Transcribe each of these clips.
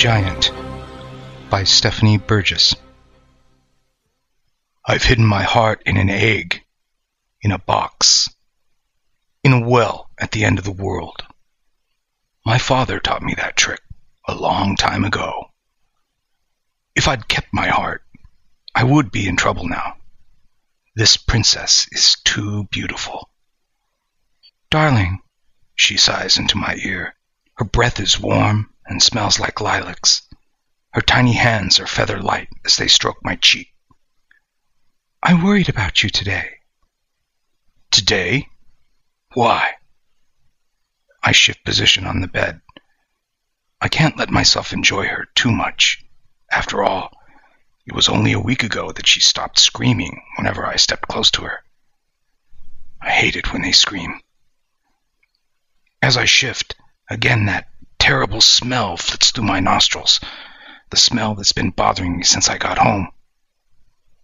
Giant by Stephanie Burgis. I've hidden my heart in an egg, in a box, in a well at the end of the world. My father taught me that trick a long time ago. If I'd kept my heart, I would be in trouble now. This princess is too beautiful. Darling, she sighs into my ear. Her breath is warm and smells like lilacs. Her tiny hands are feather light as they stroke my cheek. I worried about you today. Today? Why? I shift position on the bed. I can't let myself enjoy her too much. After all, it was only a week ago that she stopped screaming whenever I stepped close to her. I hate it when they scream. As I shift, again that terrible smell flits through my nostrils, the smell that's been bothering me since I got home.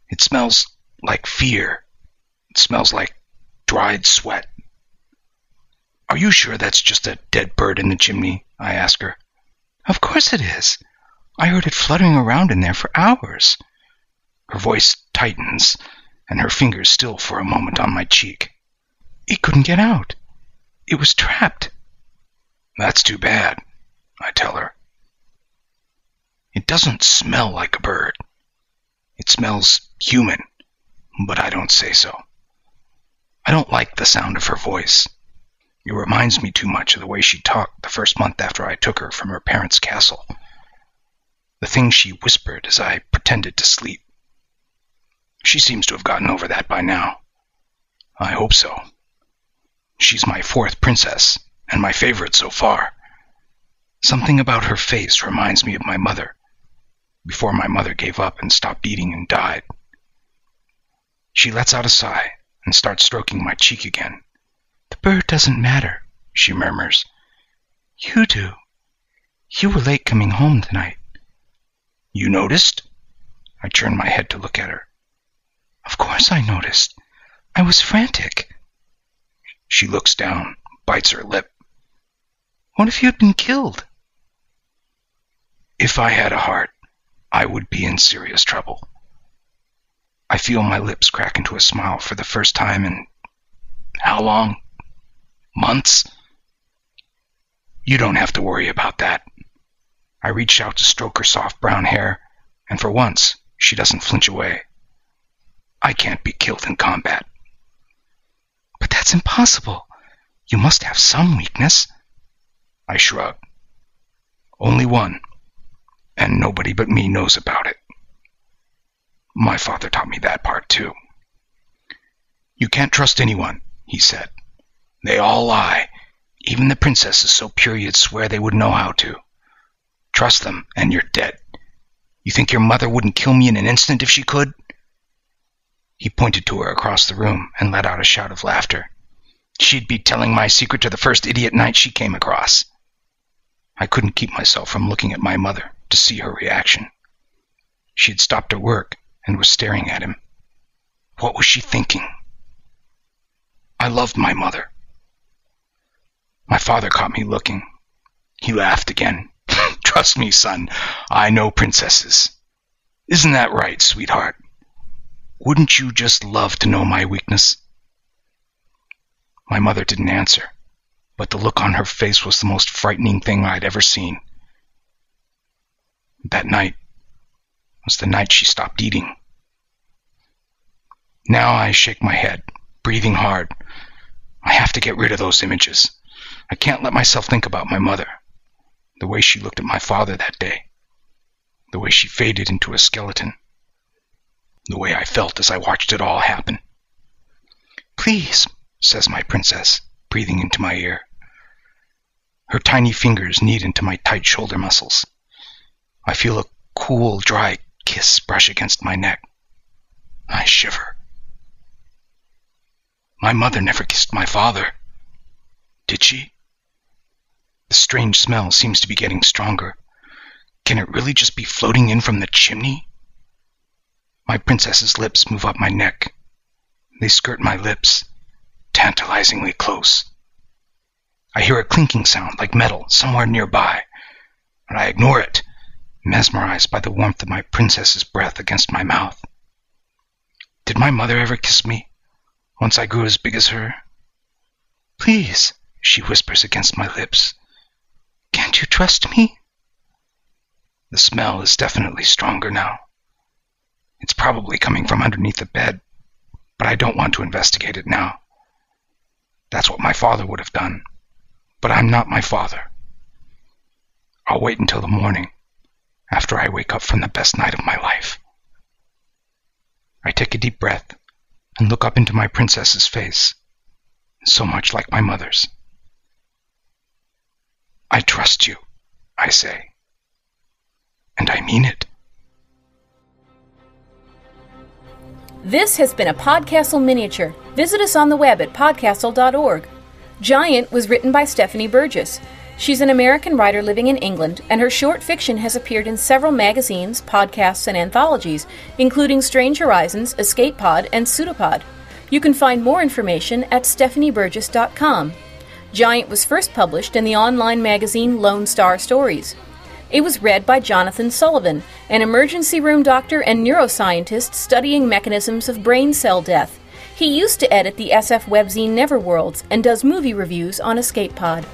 It smells like fear. It smells like dried sweat. Are you sure that's just a dead bird in the chimney? I ask her. Of course it is. I heard it fluttering around in there for hours. Her voice tightens, and her fingers still for a moment on my cheek. It couldn't get out. It was trapped. That's too bad, I tell her. It doesn't smell like a bird. It smells human, but I don't say so. I don't like the sound of her voice. It reminds me too much of the way she talked the first month after I took her from her parents' castle. The things she whispered as I pretended to sleep. She seems to have gotten over that by now. I hope so. She's my fourth princess, and my favorite so far. Something about her face reminds me of my mother, before my mother gave up and stopped eating and died. She lets out a sigh and starts stroking my cheek again. The bird doesn't matter, she murmurs. You do. You were late coming home tonight. You noticed? I turned my head to look at her. Of course I noticed. I was frantic. She looks down, bites her lip. What if you had been killed? If I had a heart, I would be in serious trouble. I feel my lips crack into a smile for the first time in how long? Months? You don't have to worry about that. I reach out to stroke her soft brown hair, and for once, she doesn't flinch away. I can't be killed in combat. But that's impossible. You must have some weakness. I shrug. Only one, and nobody but me knows about it. My father taught me that part too. You can't trust anyone, he said. They all lie. Even the princesses so pure you'd swear they would know how to. Trust them, and you're dead. You think your mother wouldn't kill me in an instant if she could? He pointed to her across the room and let out a shout of laughter. She'd be telling my secret to the first idiot knight she came across. I couldn't keep myself from looking at my mother to see her reaction. She had stopped her work and was staring at him. What was she thinking? I loved my mother. My father caught me looking. He laughed again. Trust me, son, I know princesses. Isn't that right, sweetheart? Wouldn't you just love to know my weakness? My mother didn't answer but the look on her face was the most frightening thing I'd ever seen. That night was the night she stopped eating. Now I shake my head, breathing hard. I have to get rid of those images. I can't let myself think about my mother, the way she looked at my father that day, the way she faded into a skeleton, the way I felt as I watched it all happen. Please, says my princess, breathing into my ear. Her tiny fingers knead into my tight shoulder muscles. I feel a cool, dry kiss brush against my neck. I shiver. My mother never kissed my father. Did she? The strange smell seems to be getting stronger. Can it really just be floating in from the chimney? My princess's lips move up my neck. They skirt my lips, tantalizingly close. I hear a clinking sound like metal somewhere nearby, but I ignore it mesmerized by the warmth of my princess's breath against my mouth. Did my mother ever kiss me, once I grew as big as her? Please, she whispers against my lips. Can't you trust me? The smell is definitely stronger now. It's probably coming from underneath the bed, but I don't want to investigate it now. That's what my father would have done. But I'm not my father. I'll wait until the morning, after I wake up from the best night of my life. I take a deep breath and look up into my princess's face, so much like my mother's. I trust you, I say. And I mean it. This has been a Podcastle miniature. Visit us on the web at podcastle.org. Giant was written by Stephanie Burgis. She's an American writer living in England, and her short fiction has appeared in several magazines, podcasts, and anthologies, including Strange Horizons, Escape Pod, and Pseudopod. You can find more information at stephanieburgis.com. Giant was first published in the online magazine Lone Star Stories. It was read by Jonathan Sullivan, an emergency room doctor and neuroscientist studying mechanisms of brain cell death. He used to edit the SF webzine Neverworlds and does movie reviews on Escape Pod.